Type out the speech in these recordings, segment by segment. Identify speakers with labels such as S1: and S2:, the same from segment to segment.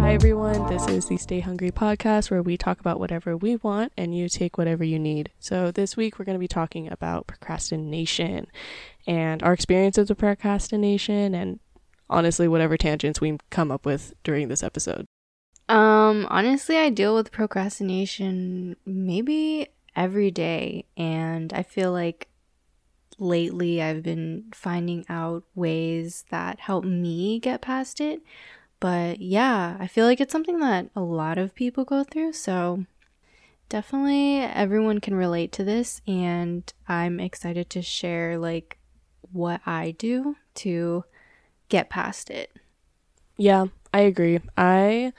S1: Hi, everyone. This is the Stay Hungry podcast where we talk about whatever we want and you take whatever you need. So, this week we're going to be talking about procrastination and our experiences with procrastination and honestly, whatever tangents we come up with during this episode.
S2: Um, honestly, I deal with procrastination maybe every day, and I feel like lately I've been finding out ways that help me get past it. But yeah, I feel like it's something that a lot of people go through, so definitely everyone can relate to this and I'm excited to share like what I do to get past it.
S1: Yeah, I agree. I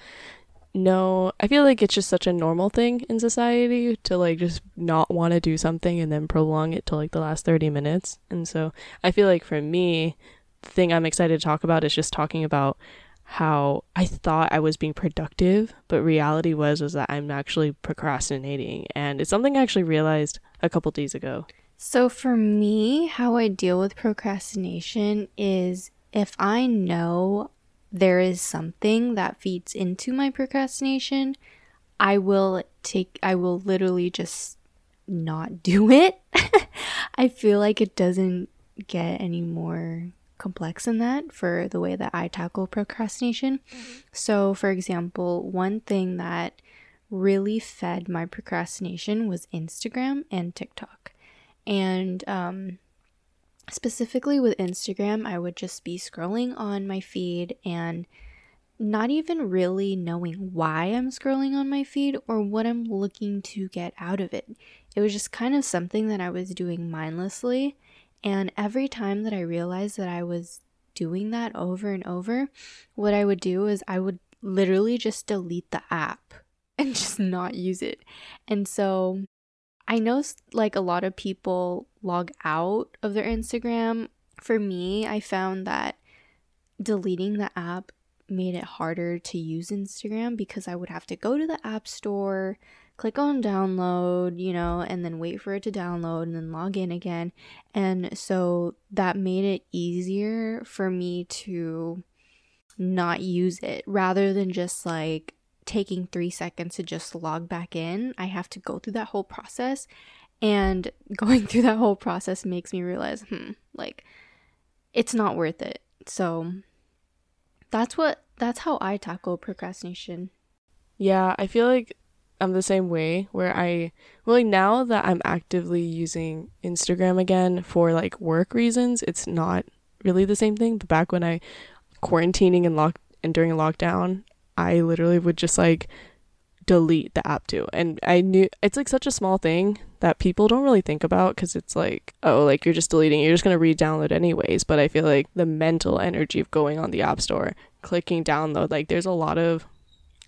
S1: know I feel like it's just such a normal thing in society to like just not want to do something and then prolong it to like the last 30 minutes. And so I feel like for me, the thing I'm excited to talk about is just talking about how I thought I was being productive, but reality was was that I'm actually procrastinating and it's something I actually realized a couple days ago.
S2: So for me, how I deal with procrastination is if I know there is something that feeds into my procrastination, I will take, I will literally just not do it. I feel like it doesn't get any more complex in that for the way that I tackle procrastination. So, for example, one thing that really fed my procrastination was Instagram and TikTok. And um, specifically with Instagram, I would just be scrolling on my feed and not even really knowing why I'm scrolling on my feed or what I'm looking to get out of it. It was just kind of something that I was doing mindlessly. And every time that I realized that I was doing that over and over, what I would do is I would literally just delete the app and just not use it. And so I know like a lot of people log out of their Instagram. For me, I found that deleting the app made it harder to use Instagram because I would have to go to the app store, click on download, you know, and then wait for it to download and then log in again. And so that made it easier for me to not use it rather than just like taking three seconds to just log back in. I have to go through that whole process. And going through that whole process makes me realize, hmm, like, it's not worth it. So that's what, that's how I tackle procrastination.
S1: Yeah, I feel like I'm the same way where I, well, like now that I'm actively using Instagram again for like work reasons, it's not really the same thing. But back when I quarantining and lock and during lockdown, I literally would just like delete the app too. And I knew it's like such a small thing that people don't really think about because it's like, oh, like you're just deleting, you're just going to re download anyways. But I feel like the mental energy of going on the app store, clicking download, like there's a lot of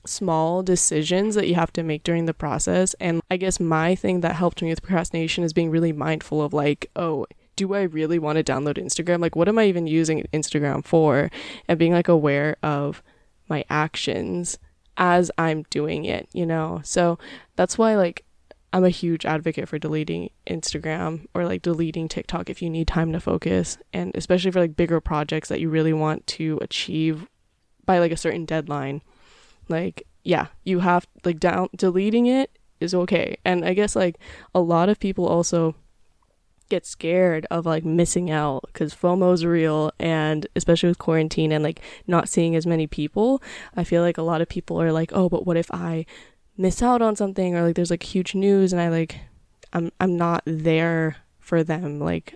S1: small decisions that you have to make during the process. And I guess my thing that helped me with procrastination is being really mindful of like, oh, do I really want to download Instagram? Like, what am I even using Instagram for? And being like aware of my actions as I'm doing it, you know? So that's why, like, I'm a huge advocate for deleting Instagram or like deleting TikTok if you need time to focus. And especially for like bigger projects that you really want to achieve by like a certain deadline. Like, yeah, you have like down deleting it is okay. And I guess like a lot of people also get scared of like missing out because FOMO is real and especially with quarantine and like not seeing as many people, I feel like a lot of people are like, "Oh, but what if I miss out on something or like there's like huge news and I like I'm I'm not there for them like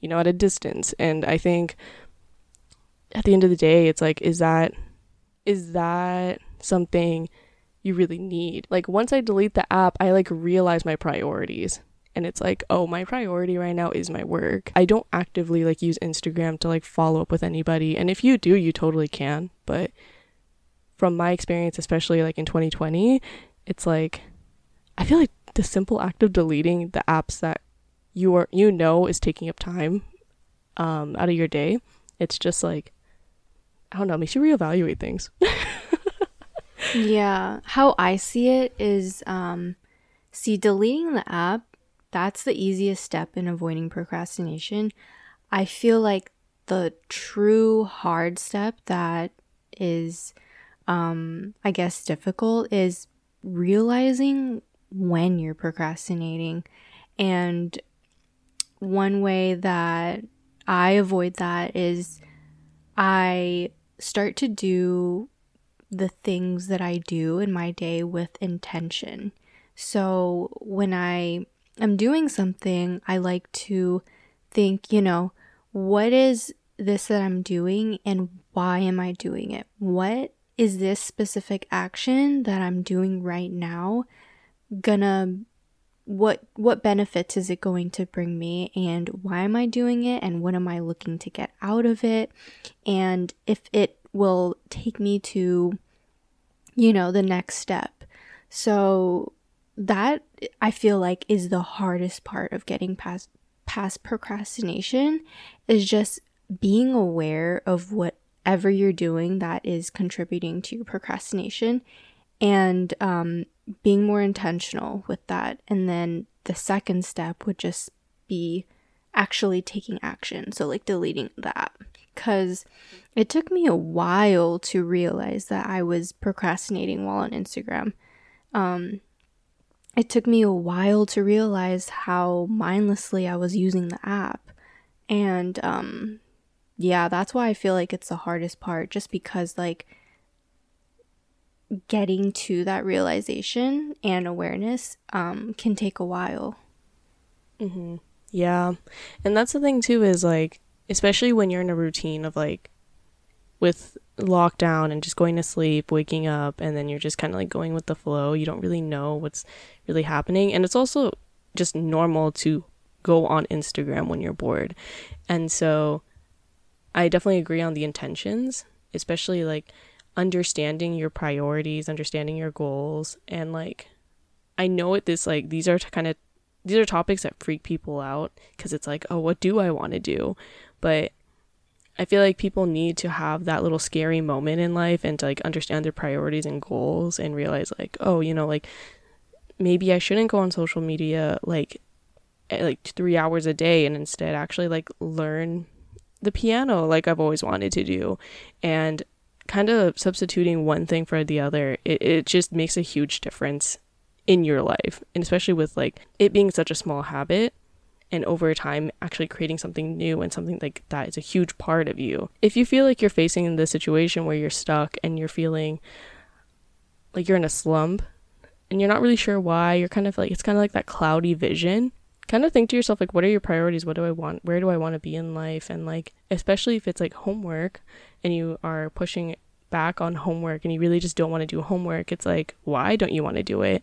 S1: you know at a distance." And I think at the end of the day, it's like is that is that something you really need? Like once I delete the app, I like realize my priorities and it's like, oh, my priority right now is my work. I don't actively like use Instagram to like follow up with anybody. And if you do, you totally can. But from my experience, especially like in 2020, it's like I feel like the simple act of deleting the apps that you are you know is taking up time um out of your day, it's just like I don't know, makes you reevaluate things.
S2: yeah. How I see it is um see deleting the app that's the easiest step in avoiding procrastination. I feel like the true hard step that is um I guess difficult is realizing when you're procrastinating. And one way that I avoid that is I start to do the things that I do in my day with intention. So when I am doing something, I like to think, you know, what is this that I'm doing and why am I doing it? What is this specific action that I'm doing right now gonna what what benefits is it going to bring me and why am I doing it and what am I looking to get out of it and if it will take me to you know the next step. So that I feel like is the hardest part of getting past past procrastination is just being aware of whatever you're doing that is contributing to your procrastination and um, being more intentional with that. And then the second step would just be actually taking action. So, like deleting that. Because it took me a while to realize that I was procrastinating while on Instagram. Um, it took me a while to realize how mindlessly I was using the app. And um, yeah, that's why I feel like it's the hardest part, just because, like, getting to that realization and awareness um, can take a while.
S1: Mm-hmm. Yeah. And that's the thing, too, is like, especially when you're in a routine of like, with lockdown and just going to sleep, waking up, and then you're just kind of like going with the flow. You don't really know what's really happening. And it's also just normal to go on Instagram when you're bored. And so I definitely agree on the intentions, especially like understanding your priorities, understanding your goals, and like I know it this like these are kind of these are topics that freak people out because it's like, oh, what do I want to do? But I feel like people need to have that little scary moment in life and to like understand their priorities and goals and realize like, oh, you know, like maybe I shouldn't go on social media like eh, like 3 hours a day and instead actually like learn the piano like I've always wanted to do. And kind of substituting one thing for the other it, it just makes a huge difference in your life. And especially with like it being such a small habit and over time actually creating something new and something like that is a huge part of you. If you feel like you're facing the situation where you're stuck and you're feeling like you're in a slump and you're not really sure why you're kind of like it's kind of like that cloudy vision kind of think to yourself like what are your priorities? What do i want? Where do i want to be in life? And like especially if it's like homework and you are pushing back on homework and you really just don't want to do homework it's like why don't you want to do it?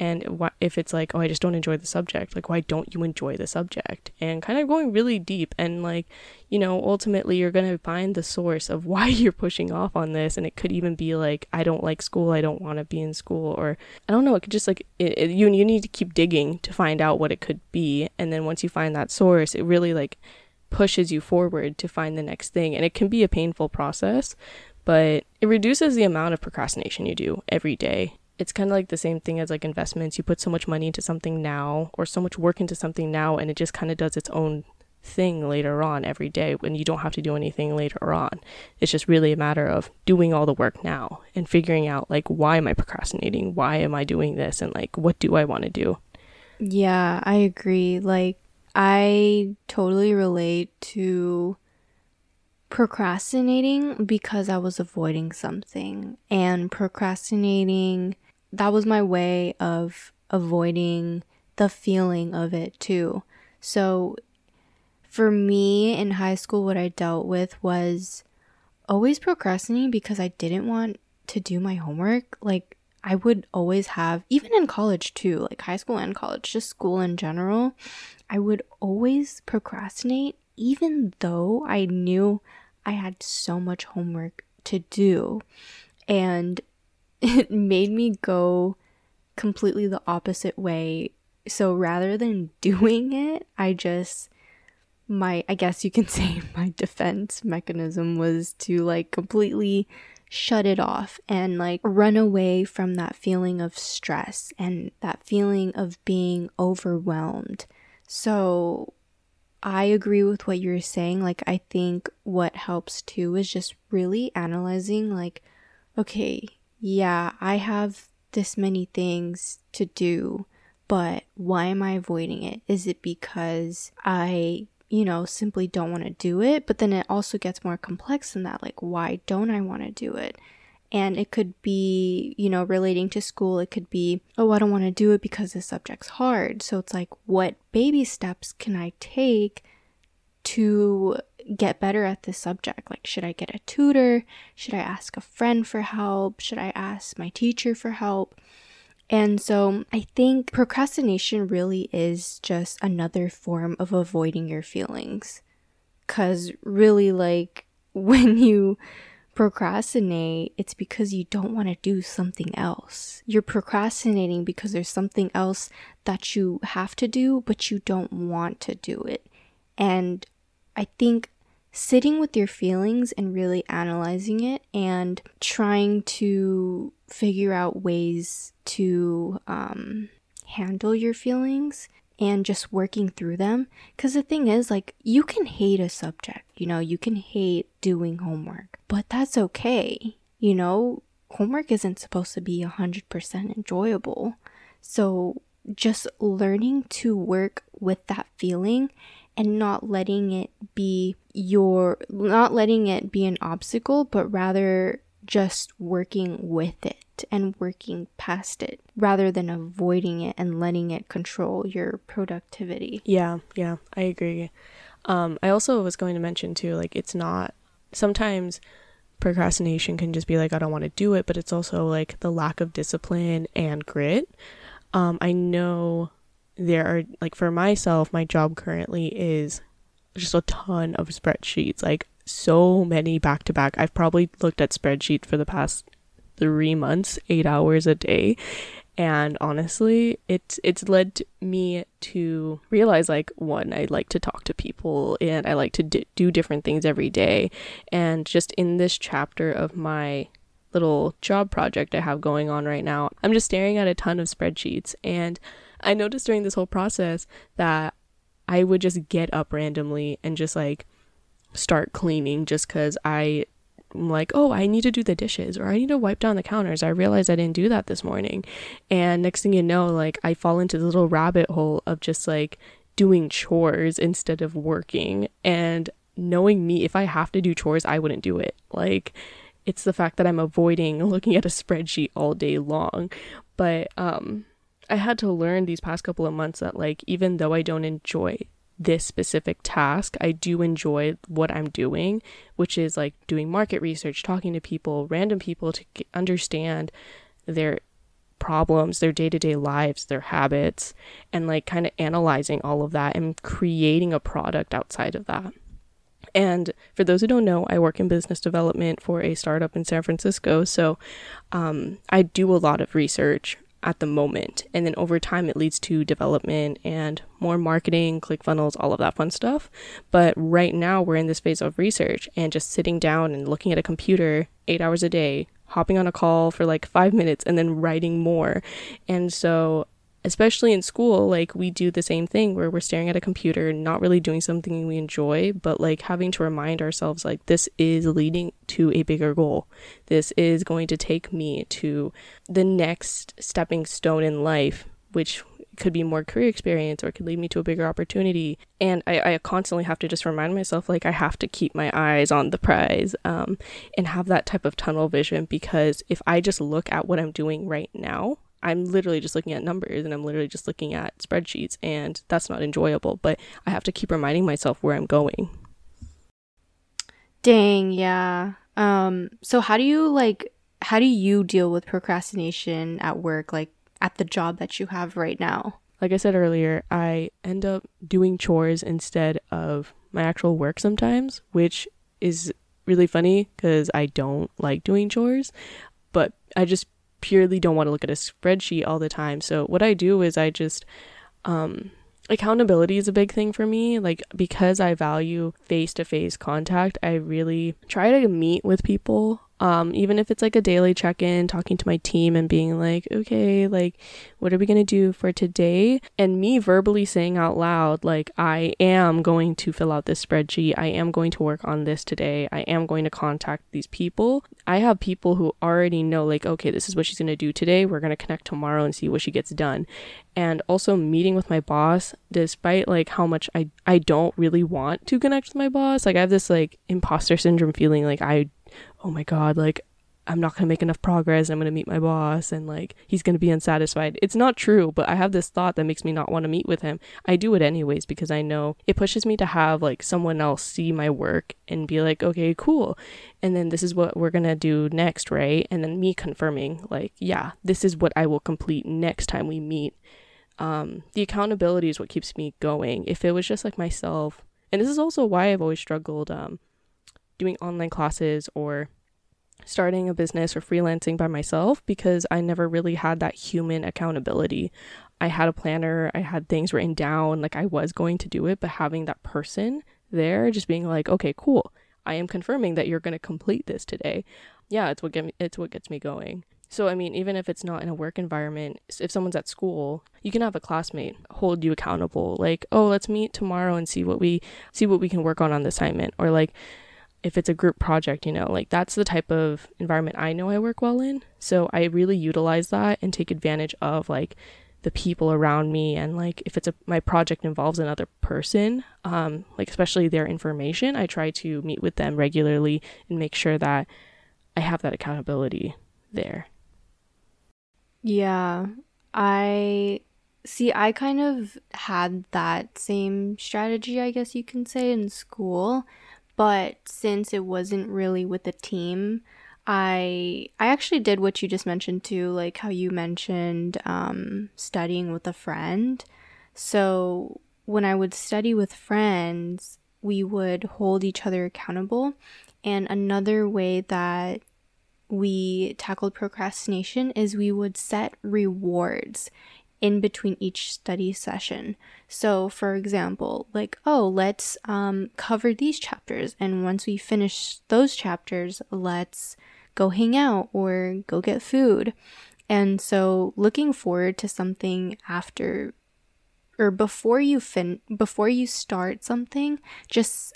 S1: And if it's like oh i just don't enjoy the subject like why don't you enjoy the subject? And kind of going really deep and like you know ultimately you're going to find the source of why you're pushing off on this and it could even be like i don't like school i don't want to be in school or i don't know it could just like it, it, you, you need to keep digging to find out what it could be and then once you find that source it really like pushes you forward to find the next thing and it can be a painful process but it reduces the amount of procrastination you do every day it's kind of like the same thing as like investments. You put so much money into something now or so much work into something now and it just kind of does its own thing later on every day when you don't have to do anything later on. It's just really a matter of doing all the work now and figuring out like why am I procrastinating? Why am I doing this? And like what do I want to do?
S2: Yeah, I agree. Like I totally relate to procrastinating because I was avoiding something and procrastinating that was my way of avoiding the feeling of it too. So for me in high school, what I dealt with was always procrastinating because I didn't want to do my homework. Like, I would always have, even in college too, like high school and college, just school in general, I would always procrastinate, even though I knew I had so much homework to do. And it made me go completely the opposite way. So rather than doing it, I just my I guess you can say my defense mechanism was to like completely shut it off and like run away from that feeling of stress and that feeling of being overwhelmed. So I agree with what you're saying. Like I think what helps too is just really analyzing like okay, yeah, I have this many things to do, but why am I avoiding it? Is it because I, you know, simply don't want to do it? But then it also gets more complex than that. Like, why don't I want to do it? And it could be, you know, relating to school. It could be, oh, I don't want to do it because the subject's hard. So it's like, what baby steps can I take to get better at this subject? Like, should I get a tutor? Should I ask a friend for help? Should I ask my teacher for help? And so I think procrastination really is just another form of avoiding your feelings. Because really, like, when you procrastinate, it's because you don't want to do something else. You're procrastinating because there's something else that you have to do, but you don't want to do it. And I think sitting with your feelings and really analyzing it and trying to figure out ways to um, handle your feelings and just working through them. Because the thing is, like, you can hate a subject, you know, you can hate doing homework, but that's okay. You know, homework isn't supposed to be 100% enjoyable. So, just learning to work with that feeling and not letting it be your, not letting it be an obstacle, but rather just working with it and working past it rather than avoiding it and letting it control your productivity.
S1: Yeah, yeah, I agree. Um, I also was going to mention too, like, it's not sometimes procrastination can just be like, I don't want to do it, but it's also like the lack of discipline and grit. Um, I know there are, like, for myself, my job currently is just a ton of spreadsheets, like, so many back to back. I've probably looked at spreadsheets for the past three months, eight hours a day. And honestly, it's it's led me to realize like one, I like to talk to people and I like to d- do different things every day. And just in this chapter of my little job project I have going on right now, I'm just staring at a ton of spreadsheets. And I noticed during this whole process that I would just get up randomly and just like start cleaning just because I Like, oh, I need to do the dishes or I need to wipe down the counters. I realized I didn't do that this morning. And next thing you know, like I fall into the little rabbit hole of just like doing chores instead of working. And knowing me, if I have to do chores, I wouldn't do it. Like it's the fact that I'm avoiding looking at a spreadsheet all day long. But um I had to learn these past couple of months that like even though I don't enjoy this specific task, I do enjoy what I'm doing, which is like doing market research, talking to people, random people to understand their problems, their day to day lives, their habits, and like kind of analyzing all of that and creating a product outside of that. And for those who don't know, I work in business development for a startup in San Francisco. So um, I do a lot of research at the moment. And then over time, it leads to development and more marketing, click funnels, all of that fun stuff. But right now, we're in this phase of research and just sitting down and looking at a computer eight hours a day, hopping on a call for like five minutes, and then writing more. And so especially in school, like we do the same thing where we're staring at a computer, not really doing something we enjoy, but like having to remind ourselves, like, this is leading to a bigger goal. This is going to take me to the next stepping stone in life, which could be more career experience or could lead me to a bigger opportunity. And I, I constantly have to just remind myself, like, I have to keep my eyes on the prize um, and have that type of tunnel vision because if I just look at what I'm doing right now, I'm literally just looking at numbers and I'm literally just looking at spreadsheets and that's not enjoyable, but I have to keep reminding myself where I'm going.
S2: Dang, yeah. Um so how do you like how do you deal with procrastination at work like at the job that you have right now?
S1: Like I said earlier, I end up doing chores instead of my actual work sometimes, which is really funny cuz I don't like doing chores, but I just purely don't want to look at a spreadsheet all the time. So what I do is I just um accountability is a big thing for me like because I value face-to-face contact, I really try to meet with people Um, even if it's like a daily check in, talking to my team and being like, okay, like, what are we going to do for today? And me verbally saying out loud, like, I am going to fill out this spreadsheet. I am going to work on this today. I am going to contact these people. I have people who already know, like, okay, this is what she's going to do today. We're going to connect tomorrow and see what she gets done. And also meeting with my boss, despite like how much I, I don't really want to connect with my boss. Like, I have this like imposter syndrome feeling like I oh my god, like I'm not going to make enough progress. I'm going to meet my boss and like he's going to be unsatisfied. It's not true, but I have this thought that makes me not want to meet with him. I do it anyways because I know it pushes me to have like someone else see my work and be like, okay, cool. And then this is what we're going to do next, right? And then me confirming, like, yeah, this is what I will complete next time we meet. Um, the accountability is what keeps me going. If it was just like myself, and this is also why I've always struggled um, doing online classes or starting a business or freelancing by myself because I never really had that human accountability. I had a planner, I had things written down, like I was going to do it, but having that person there just being like, okay, cool. I am confirming that you're going to complete this today. Yeah, it's what get me, it's what gets me going. So I mean, even if it's not in a work environment, if someone's at school, you can have a classmate hold you accountable. Like, "Oh, let's meet tomorrow and see what we see what we can work on on the assignment." Or like, if it's a group project, you know, like that's the type of environment I know I work well in. So I really utilize that and take advantage of like the people around me and like if it's a my project involves another person, um like especially their information, I try to meet with them regularly and make sure that I have that accountability there.
S2: Yeah. I see I kind of had that same strategy, I guess you can say in school but since it wasn't really with a team, I I actually did what you just mentioned too, like how you mentioned um, studying with a friend. So when I would study with friends, we would hold each other accountable. And another way that we tackled procrastination is we would set rewards in between each study session. So, for example, like, oh, let's um, cover these chapters, and once we finish those chapters, let's go hang out or go get food. And so, looking forward to something after or before you fin before you start something, just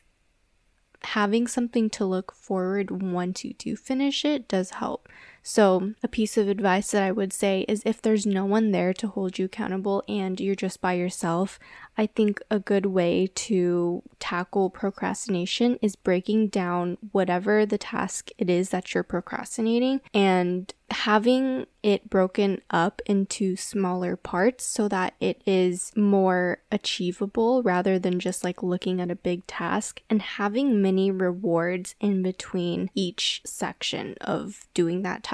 S2: having something to look forward once you do finish it does help. So, a piece of advice that I would say is if there's no one there to hold you accountable and you're just by yourself, I think a good way to tackle procrastination is breaking down whatever the task it is that you're procrastinating and having it broken up into smaller parts so that it is more achievable rather than just like looking at a big task and having many rewards in between each section of doing that task.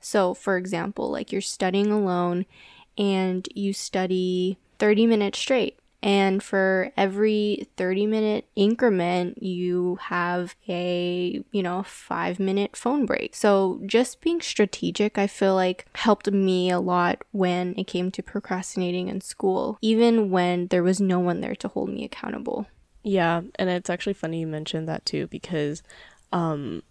S2: So, for example, like you're studying alone and you study 30 minutes straight and for every 30 minute increment you have a you know 5 minute phone break. So just being strategic i feel like helped me a lot when it came to procrastinating in school even when there was no one there to hold me accountable.
S1: Yeah and it's actually funny you mentioned that too because um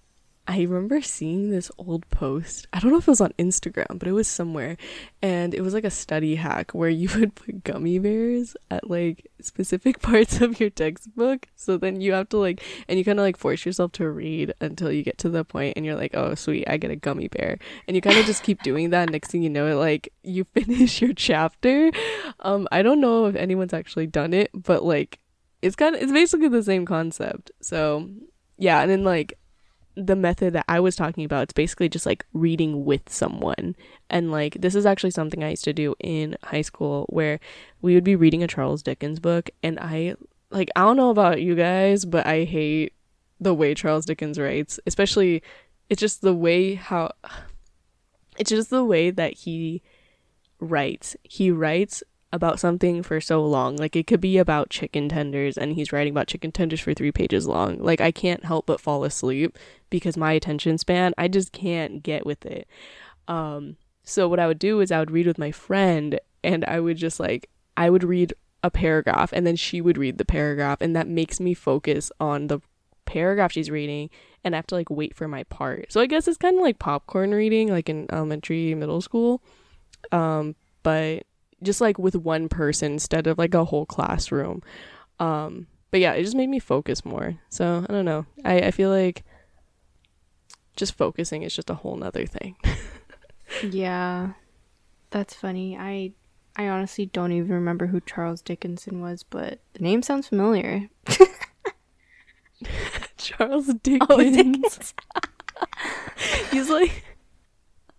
S1: I remember seeing this old post. I don't know if it was on Instagram, but it was somewhere. And it was like a study hack where you would put gummy bears at like specific parts of your textbook. So then you have to like, and you kind of like force yourself to read until you get to the point and you're like, oh, sweet, I get a gummy bear. And you kind of just keep doing that. Next thing you know, like you finish your chapter. Um, I don't know if anyone's actually done it, but like, it's kind of, it's basically the same concept. So yeah. And then like, the method that I was talking about, it's basically just like reading with someone. And like this is actually something I used to do in high school where we would be reading a Charles Dickens book and I like I don't know about you guys, but I hate the way Charles Dickens writes, especially it's just the way how it's just the way that he writes. He writes about something for so long. Like it could be about chicken tenders and he's writing about chicken tenders for 3 pages long. Like I can't help but fall asleep because my attention span, I just can't get with it. Um so what I would do is I would read with my friend and I would just like I would read a paragraph and then she would read the paragraph and that makes me focus on the paragraph she's reading and I have to like wait for my part. So I guess it's kind of like popcorn reading like in elementary, middle school. Um but just like with one person instead of like a whole classroom. Um but yeah, it just made me focus more. So I don't know. I, I feel like just focusing is just a whole nother thing.
S2: yeah. That's funny. I I honestly don't even remember who Charles Dickinson was, but the name sounds familiar.
S1: Charles Dickens. Oh, Dickens. he's like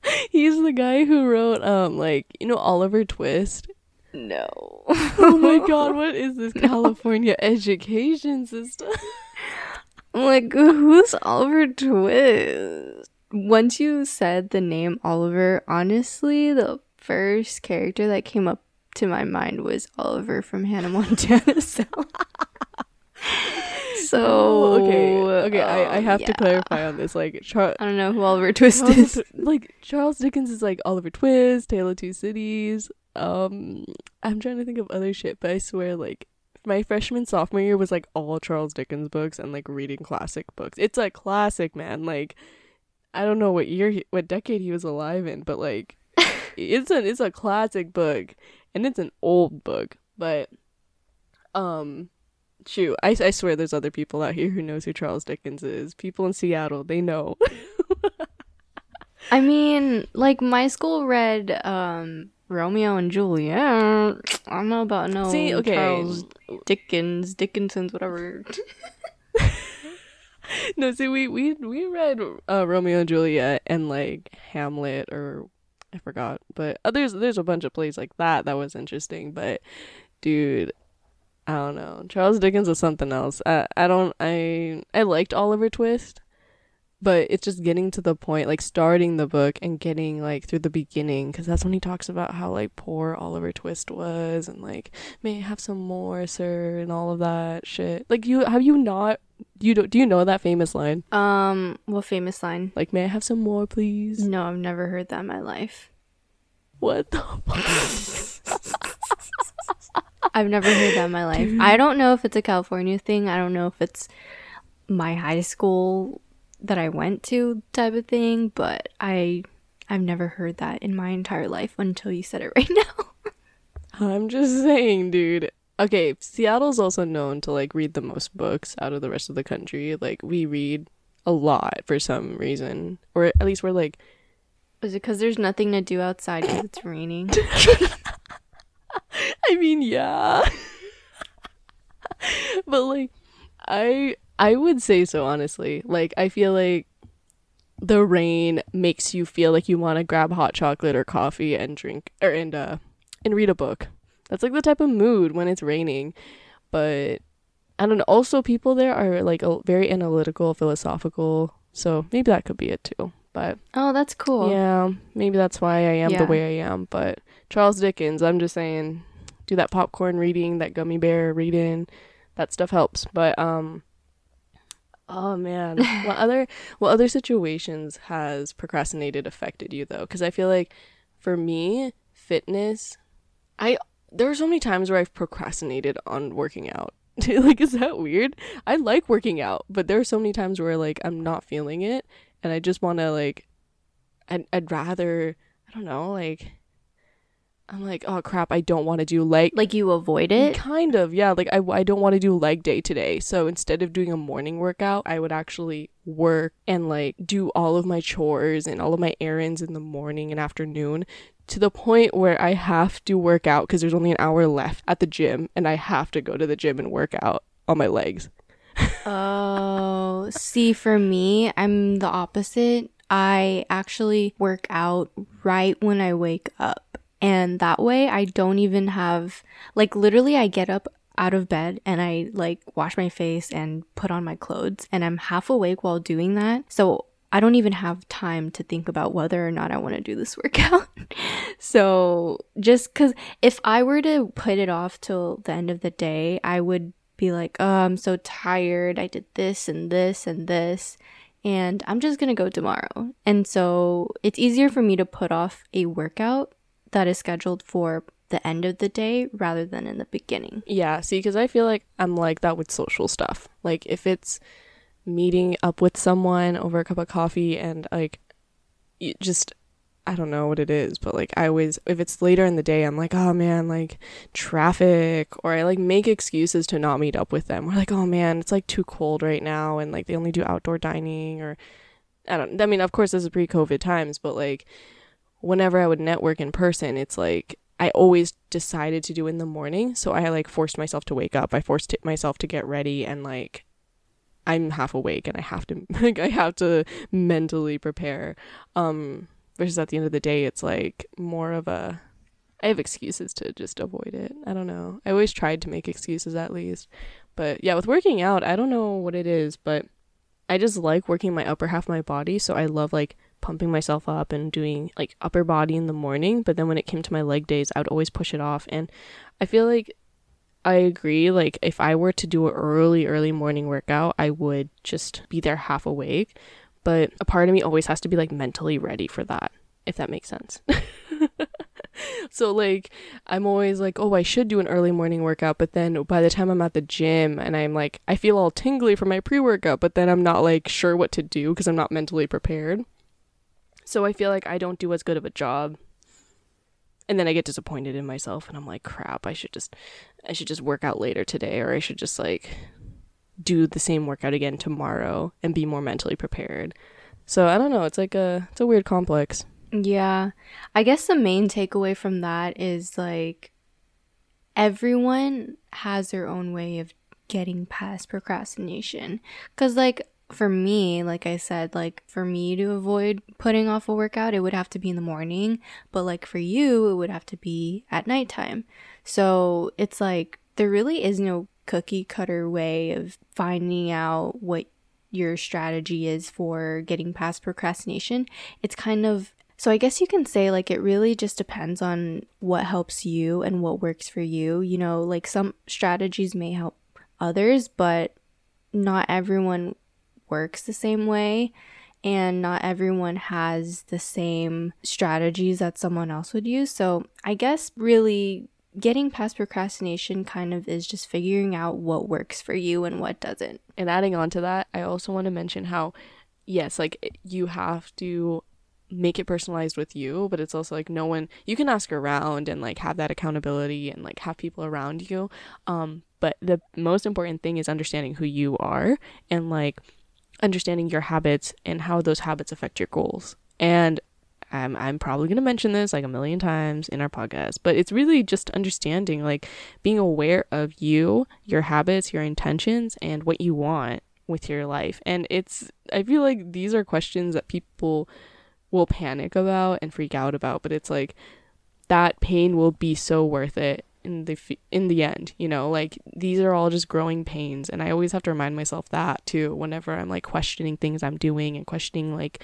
S1: he's the guy who wrote um like you know Oliver Twist.
S2: No.
S1: oh my god, what is this no. California education system?
S2: I'm like, who's Oliver Twist? Once you said the name Oliver, honestly, the first character that came up to my mind was Oliver from Hannah Montana. So, so
S1: oh, okay, okay. Um, I, I have yeah. to clarify on this. Like,
S2: Char- I don't know who Oliver Twist Charles, is.
S1: Like Charles Dickens is like Oliver Twist, Tale of Two Cities. Um, I'm trying to think of other shit, but I swear, like my freshman sophomore year was like all Charles Dickens books and like reading classic books. It's a classic, man. Like I don't know what year, he, what decade he was alive in, but like it's a it's a classic book and it's an old book, but um shoot, I I swear there's other people out here who knows who Charles Dickens is. People in Seattle, they know.
S2: I mean, like my school read um Romeo and Juliet. I don't know about no See, okay. Charles Dickens, Dickinson's, whatever.
S1: no, see, we we we read uh, Romeo and Juliet and like Hamlet or I forgot, but uh, there's there's a bunch of plays like that that was interesting. But dude, I don't know. Charles Dickens was something else. I I don't I I liked Oliver Twist but it's just getting to the point like starting the book and getting like through the beginning because that's when he talks about how like poor oliver twist was and like may I have some more sir? and all of that shit. Like you have you not you do, do you know that famous line?
S2: Um what famous line?
S1: Like may i have some more please?
S2: No i've never heard that in my life.
S1: What the
S2: I've never heard that in my life. I don't know if it's a California thing. I don't know if it's my high school that I went to type of thing, but I I've never heard that in my entire life until you said it right now.
S1: I'm just saying, dude. Okay, Seattle's also known to like read the most books out of the rest of the country. Like we read a lot for some reason, or at least we're like.
S2: Is it because there's nothing to do outside because it's raining?
S1: I mean, yeah. but like, I I would say so, honestly. Like, I feel like the rain makes you feel like you want to grab hot chocolate or coffee and drink or and uh and read a book. That's like the type of mood when it's raining. But I don't know. Also, people there are like very analytical, philosophical. So maybe that could be it too. But
S2: oh, that's cool.
S1: Yeah, maybe that's why I am yeah. the way I am. But Charles Dickens, I'm just saying, do that popcorn reading, that gummy bear reading, that stuff helps. But um, Oh man. what other what other situations has procrastinated affected you though? Cuz I feel like for me, fitness I there are so many times where I've procrastinated on working out. like is that weird? I like working out, but there are so many times where like I'm not feeling it and I just want to like I'd, I'd rather I don't know, like I'm like, oh crap, I don't want to do leg.
S2: Like you avoid it?
S1: Kind of, yeah. Like I, I don't want to do leg day today. So instead of doing a morning workout, I would actually work and like do all of my chores and all of my errands in the morning and afternoon to the point where I have to work out because there's only an hour left at the gym and I have to go to the gym and work out on my legs.
S2: oh, see, for me, I'm the opposite. I actually work out right when I wake up. And that way I don't even have, like, literally, I get up out of bed and I like wash my face and put on my clothes and I'm half awake while doing that. So I don't even have time to think about whether or not I want to do this workout. so just cuz if I were to put it off till the end of the day, I would be like, "Oh, I'm so tired. I did this and this and this." And I'm just going to go tomorrow. And so it's easier for me to put off a workout that is scheduled for the end of the day rather than in the beginning.
S1: Yeah, see, because I feel like I'm like that with social stuff. Like, if it's meeting up with someone over a cup of coffee and like just I don't know what it is, but like I always if it's later in the day, I'm like, oh man, like traffic or I like make excuses to not meet up with them. We're like, oh man, it's like too cold right now and like they only do outdoor dining or I don't I mean, of course this is pre-COVID times, but like whenever I would network in person, it's like I always decided to do in the morning, so I like forced myself to wake up. I forced myself to get ready and like I'm half awake and I have to like I have to mentally prepare. Um versus at the end of the day it's like more of a I have excuses to just avoid it. I don't know. I always tried to make excuses at least. But yeah, with working out, I don't know what it is, but I just like working my upper half of my body, so I love like pumping myself up and doing like upper body in the morning, but then when it came to my leg days, I would always push it off and I feel like I agree. Like, if I were to do an early, early morning workout, I would just be there half awake but a part of me always has to be like mentally ready for that, if that makes sense. so like I'm always like, oh, I should do an early morning workout, but then by the time I'm at the gym and I'm like I feel all tingly from my pre-workout, but then I'm not like sure what to do because I'm not mentally prepared. So I feel like I don't do as good of a job. And then I get disappointed in myself and I'm like, crap, I should just I should just work out later today or I should just like do the same workout again tomorrow and be more mentally prepared. So I don't know, it's like a it's a weird complex.
S2: Yeah. I guess the main takeaway from that is like everyone has their own way of getting past procrastination. Cuz like for me, like I said, like for me to avoid putting off a workout, it would have to be in the morning, but like for you, it would have to be at nighttime. So it's like there really is no cookie cutter way of finding out what your strategy is for getting past procrastination. It's kind of so I guess you can say like it really just depends on what helps you and what works for you. You know, like some strategies may help others, but not everyone works the same way and not everyone has the same strategies that someone else would use. So, I guess really getting past procrastination kind of is just figuring out what works for you and what doesn't.
S1: And adding on to that, I also want to mention how, yes, like you have to make it personalized with you, but it's also like no one, you can ask around and like have that accountability and like have people around you. Um, but the most important thing is understanding who you are and like understanding your habits and how those habits affect your goals. And I'm I'm probably going to mention this like a million times in our podcast, but it's really just understanding like being aware of you, your habits, your intentions and what you want with your life. And it's I feel like these are questions that people will panic about and freak out about, but it's like that pain will be so worth it in the in the end you know like these are all just growing pains and i always have to remind myself that too whenever i'm like questioning things i'm doing and questioning like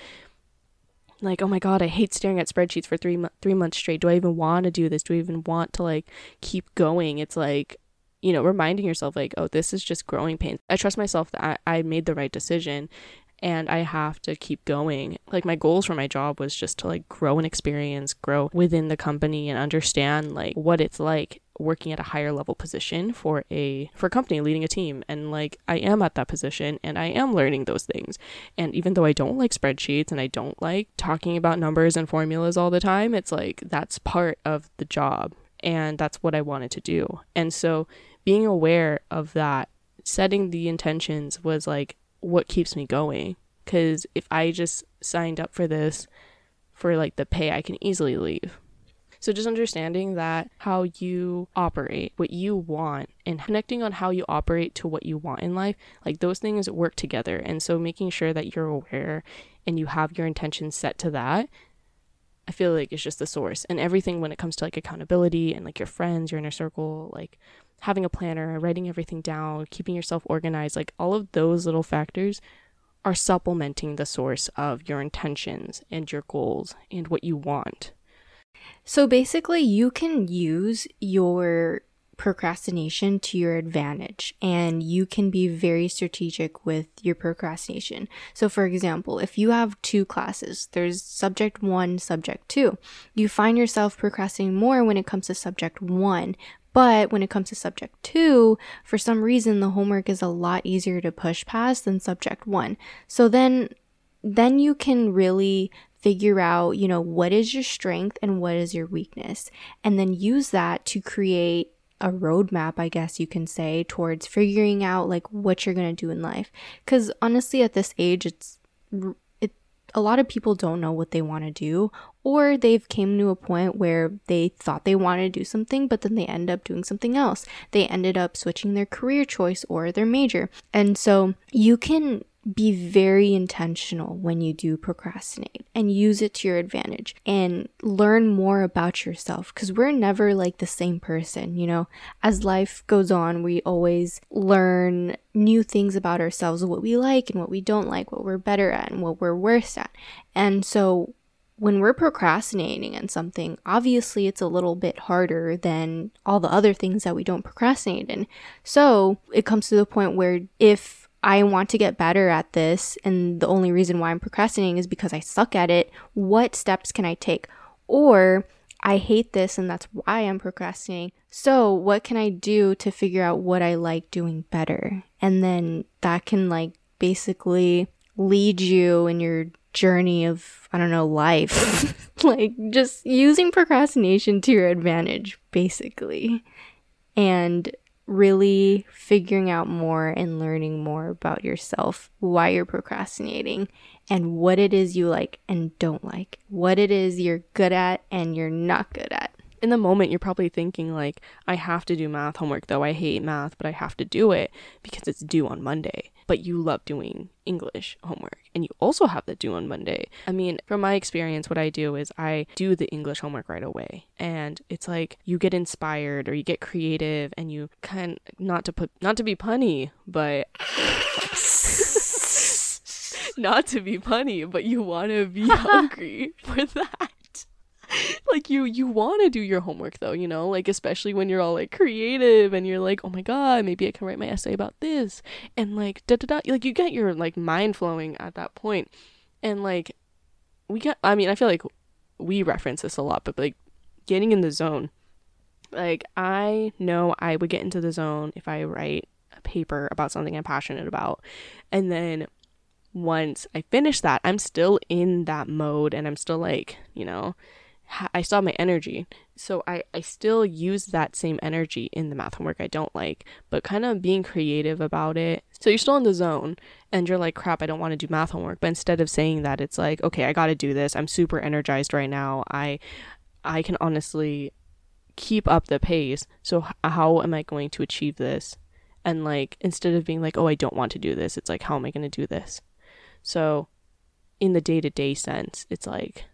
S1: like oh my god i hate staring at spreadsheets for three mo- three months straight. Do i even want to do this? Do i even want to like keep going? It's like you know reminding yourself like oh this is just growing pains. I trust myself that I, I made the right decision and I have to keep going. Like my goals for my job was just to like grow an experience, grow within the company and understand like what it's like working at a higher level position for a for a company leading a team and like I am at that position and I am learning those things. And even though I don't like spreadsheets and I don't like talking about numbers and formulas all the time, it's like that's part of the job and that's what I wanted to do. And so being aware of that, setting the intentions was like what keeps me going cuz if I just signed up for this for like the pay, I can easily leave so just understanding that how you operate, what you want, and connecting on how you operate to what you want in life, like those things work together. And so making sure that you're aware and you have your intentions set to that, I feel like it's just the source. And everything when it comes to like accountability and like your friends, your inner circle, like having a planner, writing everything down, keeping yourself organized, like all of those little factors are supplementing the source of your intentions and your goals and what you want.
S2: So basically, you can use your procrastination to your advantage and you can be very strategic with your procrastination. So, for example, if you have two classes, there's subject one, subject two, you find yourself procrastinating more when it comes to subject one, But when it comes to subject two, for some reason, the homework is a lot easier to push past than subject one. So then, then you can really figure out, you know, what is your strength and what is your weakness, and then use that to create a roadmap, I guess you can say, towards figuring out like what you're going to do in life. Because honestly, at this age, it's it, a lot of people don't know what they want to do, or they've came to a point where they thought they wanted to do something, but then they end up doing something else. They ended up switching their career choice or their major. And so you can be very intentional when you do procrastinate and use it to your advantage and learn more about yourself because we're never like the same person, you know. As life goes on, we always learn new things about ourselves, what we like and what we don't like, what we're better at and what we're worse at. And so when we're procrastinating on something, obviously it's a little bit harder than all the other things that we don't procrastinate in. So it comes to the point where if I want to get better at this, and the only reason why I'm procrastinating is because I suck at it. What steps can I take? Or I hate this, and that's why I'm procrastinating. So, what can I do to figure out what I like doing better? And then that can, like, basically lead you in your journey of, I don't know, life. like, just using procrastination to your advantage, basically. And really figuring out more and learning more about yourself, why you're procrastinating, and what it is you like and don't like, what it is you're good at and you're not good at.
S1: In the moment, you're probably thinking, like, I have to do math homework, though I hate math, but I have to do it because it's due on Monday but you love doing English homework and you also have that due on Monday. I mean, from my experience, what I do is I do the English homework right away. And it's like you get inspired or you get creative and you kind not to put not to be punny, but not to be punny, but you want to be hungry for that. like you you want to do your homework though you know? Like especially when you're all like creative and you're like oh my god maybe i can write my essay about this. And like da da da like you get your like mind flowing at that point. And like we get i mean i feel like we reference this a lot but like getting in the zone. Like i know i would get into the zone if i write a paper about something i'm passionate about. And then once i finish that i'm still in that mode and i'm still like you know I have my energy. So I, I still use that same energy in the math homework I don't like, but kind of being creative about it. So you're still in the zone and you're like, crap, I don't want to do math homework. But instead of saying that, it's like, okay, I got to do this. I'm super energized right now. I, I can honestly keep up the pace. So how am I going to achieve this? And like, instead of being like, oh, I don't want to do this, it's like, how am I going to do this? So in the day to day sense, it's like,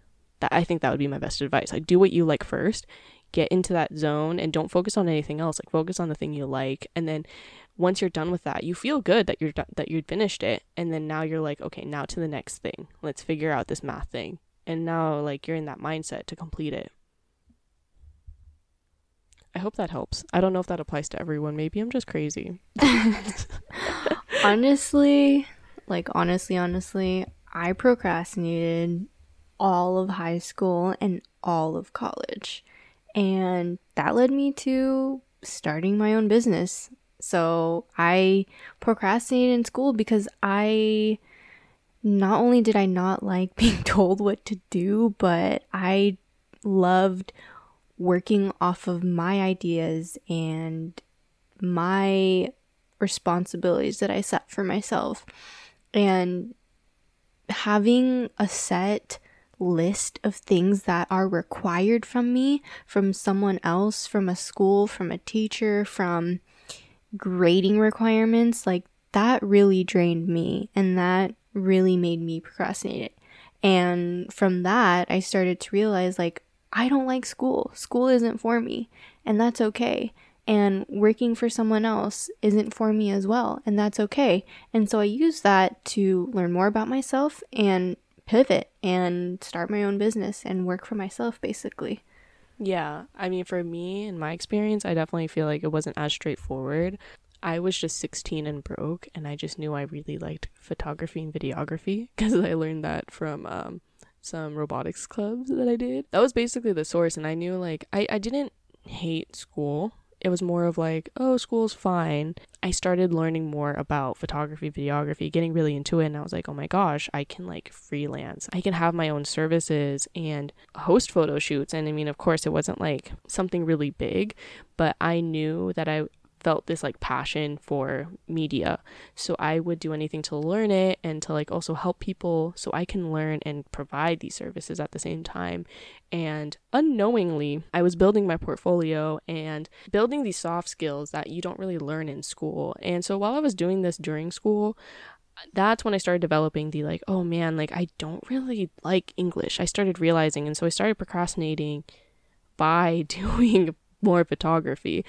S1: that I think that would be my best advice. Like do what you like first, get into that zone and don't focus on anything else. Like focus on the thing you like and then once you're done with that, you feel good that you're done, that you finished it and then now you're like, okay, now to the next thing. Let's figure out this math thing. And now like you're in that mindset to complete it. I hope that helps. I don't know if that applies to everyone. Maybe I'm just crazy.
S2: honestly, like honestly, honestly, I procrastinated all of high school and all of college. And that led me to starting my own business. So I procrastinated in school because I not only did I not like being told what to do, but I loved working off of my ideas and my responsibilities that I set for myself. And having a set list of things that are required from me from someone else, from a school, from a teacher, from grading requirements, like that really drained me and that really made me procrastinate. And from that, I started to realize like I don't like school. School isn't for me, and that's okay. And working for someone else isn't for me as well, and that's okay. And so I use that to learn more about myself and pivot and start my own business and work for myself basically.
S1: Yeah, I mean for me in my experience, I definitely feel like it wasn't as straightforward. I was just 16 and broke and I just knew I really liked photography and videography because I learned that from um, some robotics clubs that I did. That was basically the source and I knew like I, I didn't hate school it was more of like, oh, school's fine. I started learning more about photography, videography, getting really into it. And I was like, oh my gosh, I can like freelance. I can have my own services and host photo shoots. And I mean, of course, it wasn't like something really big, but I knew that I felt this like passion for media. So I would do anything to learn it and to like also help people so I can learn and provide these services at the same time. And unknowingly, I was building my portfolio and building these soft skills that you don't really learn in school. And so while I was doing this during school, that's when I started developing the like, oh man, like I don't really like English. I started realizing, and so I started procrastinating by doing more photography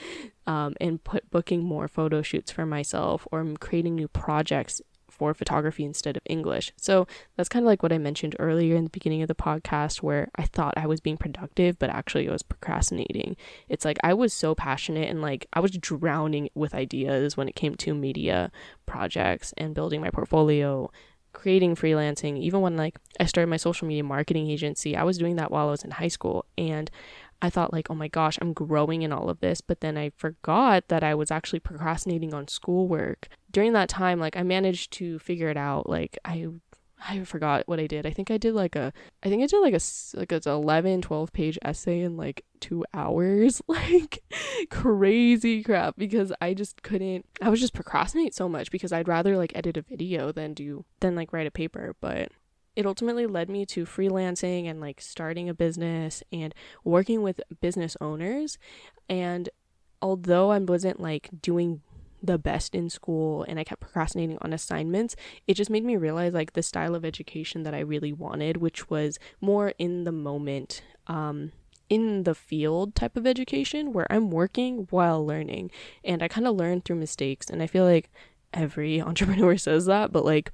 S1: um, and put booking more photo shoots for myself or creating new projects for photography instead of English. So that's kind of like what I mentioned earlier in the beginning of the podcast, where I thought I was being productive, but actually I was procrastinating. It's like I was so passionate and like I was drowning with ideas when it came to media projects and building my portfolio creating freelancing even when like i started my social media marketing agency i was doing that while i was in high school and I thought like, oh my gosh, I'm growing in all of this, but then I forgot that I was actually procrastinating on schoolwork. During that time, like I managed to figure it out. Like I I forgot what I did. I think I did like a I think I did like a like a 11 12 page essay in like 2 hours. Like crazy crap because I just couldn't I was just procrastinate so much because I'd rather like edit a video than do than like write a paper, but it ultimately led me to freelancing and like starting a business and working with business owners. And although I wasn't like doing the best in school and I kept procrastinating on assignments, it just made me realize like the style of education that I really wanted, which was more in the moment, um, in the field type of education where I'm working while learning. And I kind of learn through mistakes. And I feel like every entrepreneur says that, but like,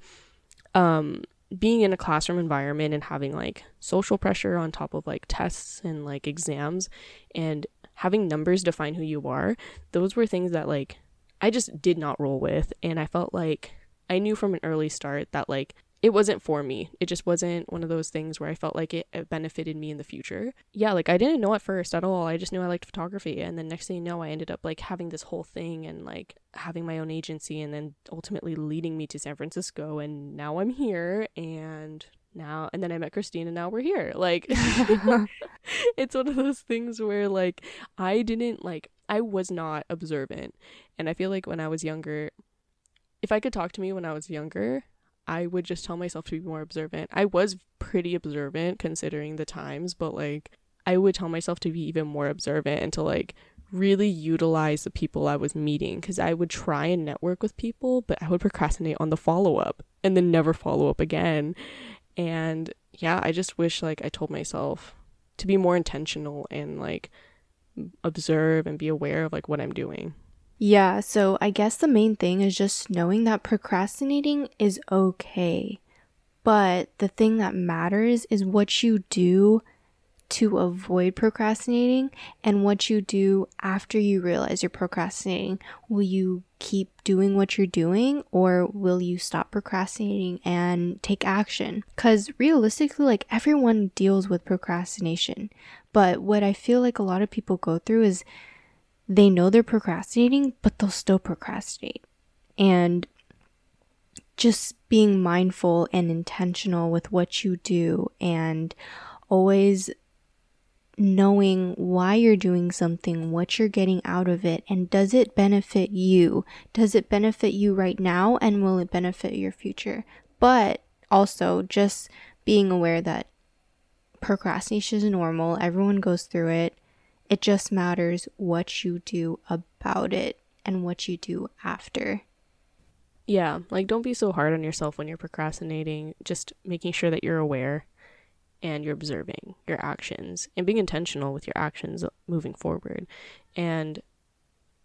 S1: um, being in a classroom environment and having like social pressure on top of like tests and like exams and having numbers define who you are, those were things that like I just did not roll with. And I felt like I knew from an early start that like it wasn't for me. It just wasn't one of those things where I felt like it, it, benefited me in the future. Yeah, like I didn't know at first at all. I just knew I liked photography. And then next thing you know, I ended up like having this whole thing and like having my own agency and then ultimately leading me to San Francisco. And now I'm here and now and then I met Christine and now we're here. Like it's one of those things where like I didn't like I was not observant. And I feel like when I was younger, if I could talk to me when I was younger, I would just tell myself to be more observant. I was pretty observant considering the times, but like I would tell myself to be even more observant and to like really utilize the people I was meeting because I would try and network with people, but I would procrastinate on the follow up and then never follow up again. And yeah, I just wish like I told myself to be more intentional and like observe and be aware of like what I'm doing.
S2: Yeah, so I guess the main thing is just knowing that procrastinating is okay. But the thing that matters is what you do to avoid procrastinating and what you do after you realize you're procrastinating. Will you keep doing what you're doing or will you stop procrastinating and take action? Because realistically, like everyone deals with procrastination. But what I feel like a lot of people go through is they know they're procrastinating, but they'll still procrastinate. And just being mindful and intentional with what you do and always knowing why you're doing something, what you're getting out of it, and does it benefit you? Does it benefit you right now and will it benefit your future? But also just being aware that procrastination is normal, everyone goes through it. It just matters what you do about it and what you do after.
S1: Yeah, like don't be so hard on yourself when you're procrastinating. Just making sure that you're aware and you're observing your actions and being intentional with your actions moving forward. And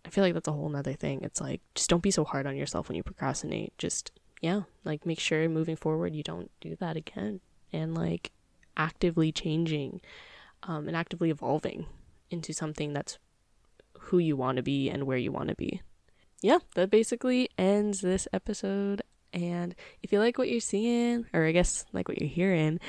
S1: I feel like that's a whole nother thing. It's like just don't be so hard on yourself when you procrastinate. Just yeah, like make sure moving forward you don't do that again. And like actively changing um, and actively evolving into something that's who you want to be and where you want to be. Yeah, that basically ends this episode. And if you like what you're seeing, or I guess like what you're hearing,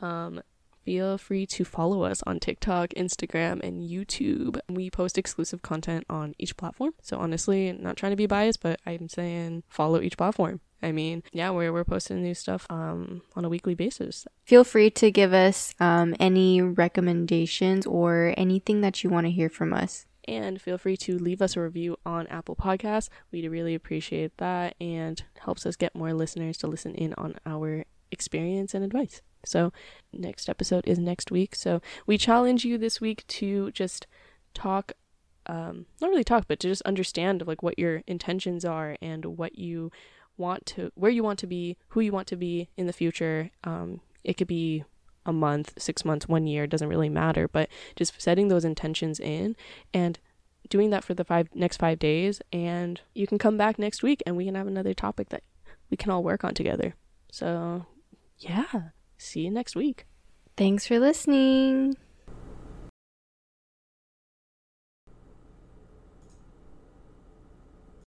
S1: um, feel free to follow us on TikTok, Instagram, and YouTube. We post exclusive content on each platform. So honestly, not trying to be biased, but I'm saying follow each platform. I mean, yeah, we're, we're posting new stuff um, on a weekly basis.
S2: Feel free to give us um, any recommendations or anything that you want to hear from us.
S1: And feel free to leave us a review on Apple Podcasts. We'd really appreciate that and helps us get more listeners to listen in on our experience and advice. So, next episode is next week. So, we challenge you this week to just talk um not really talk but to just understand like what your intentions are and what you want to where you want to be who you want to be in the future um it could be a month six months one year doesn't really matter but just setting those intentions in and doing that for the five next five days and you can come back next week and we can have another topic that we can all work on together so yeah see you next week
S2: Thanks for listening.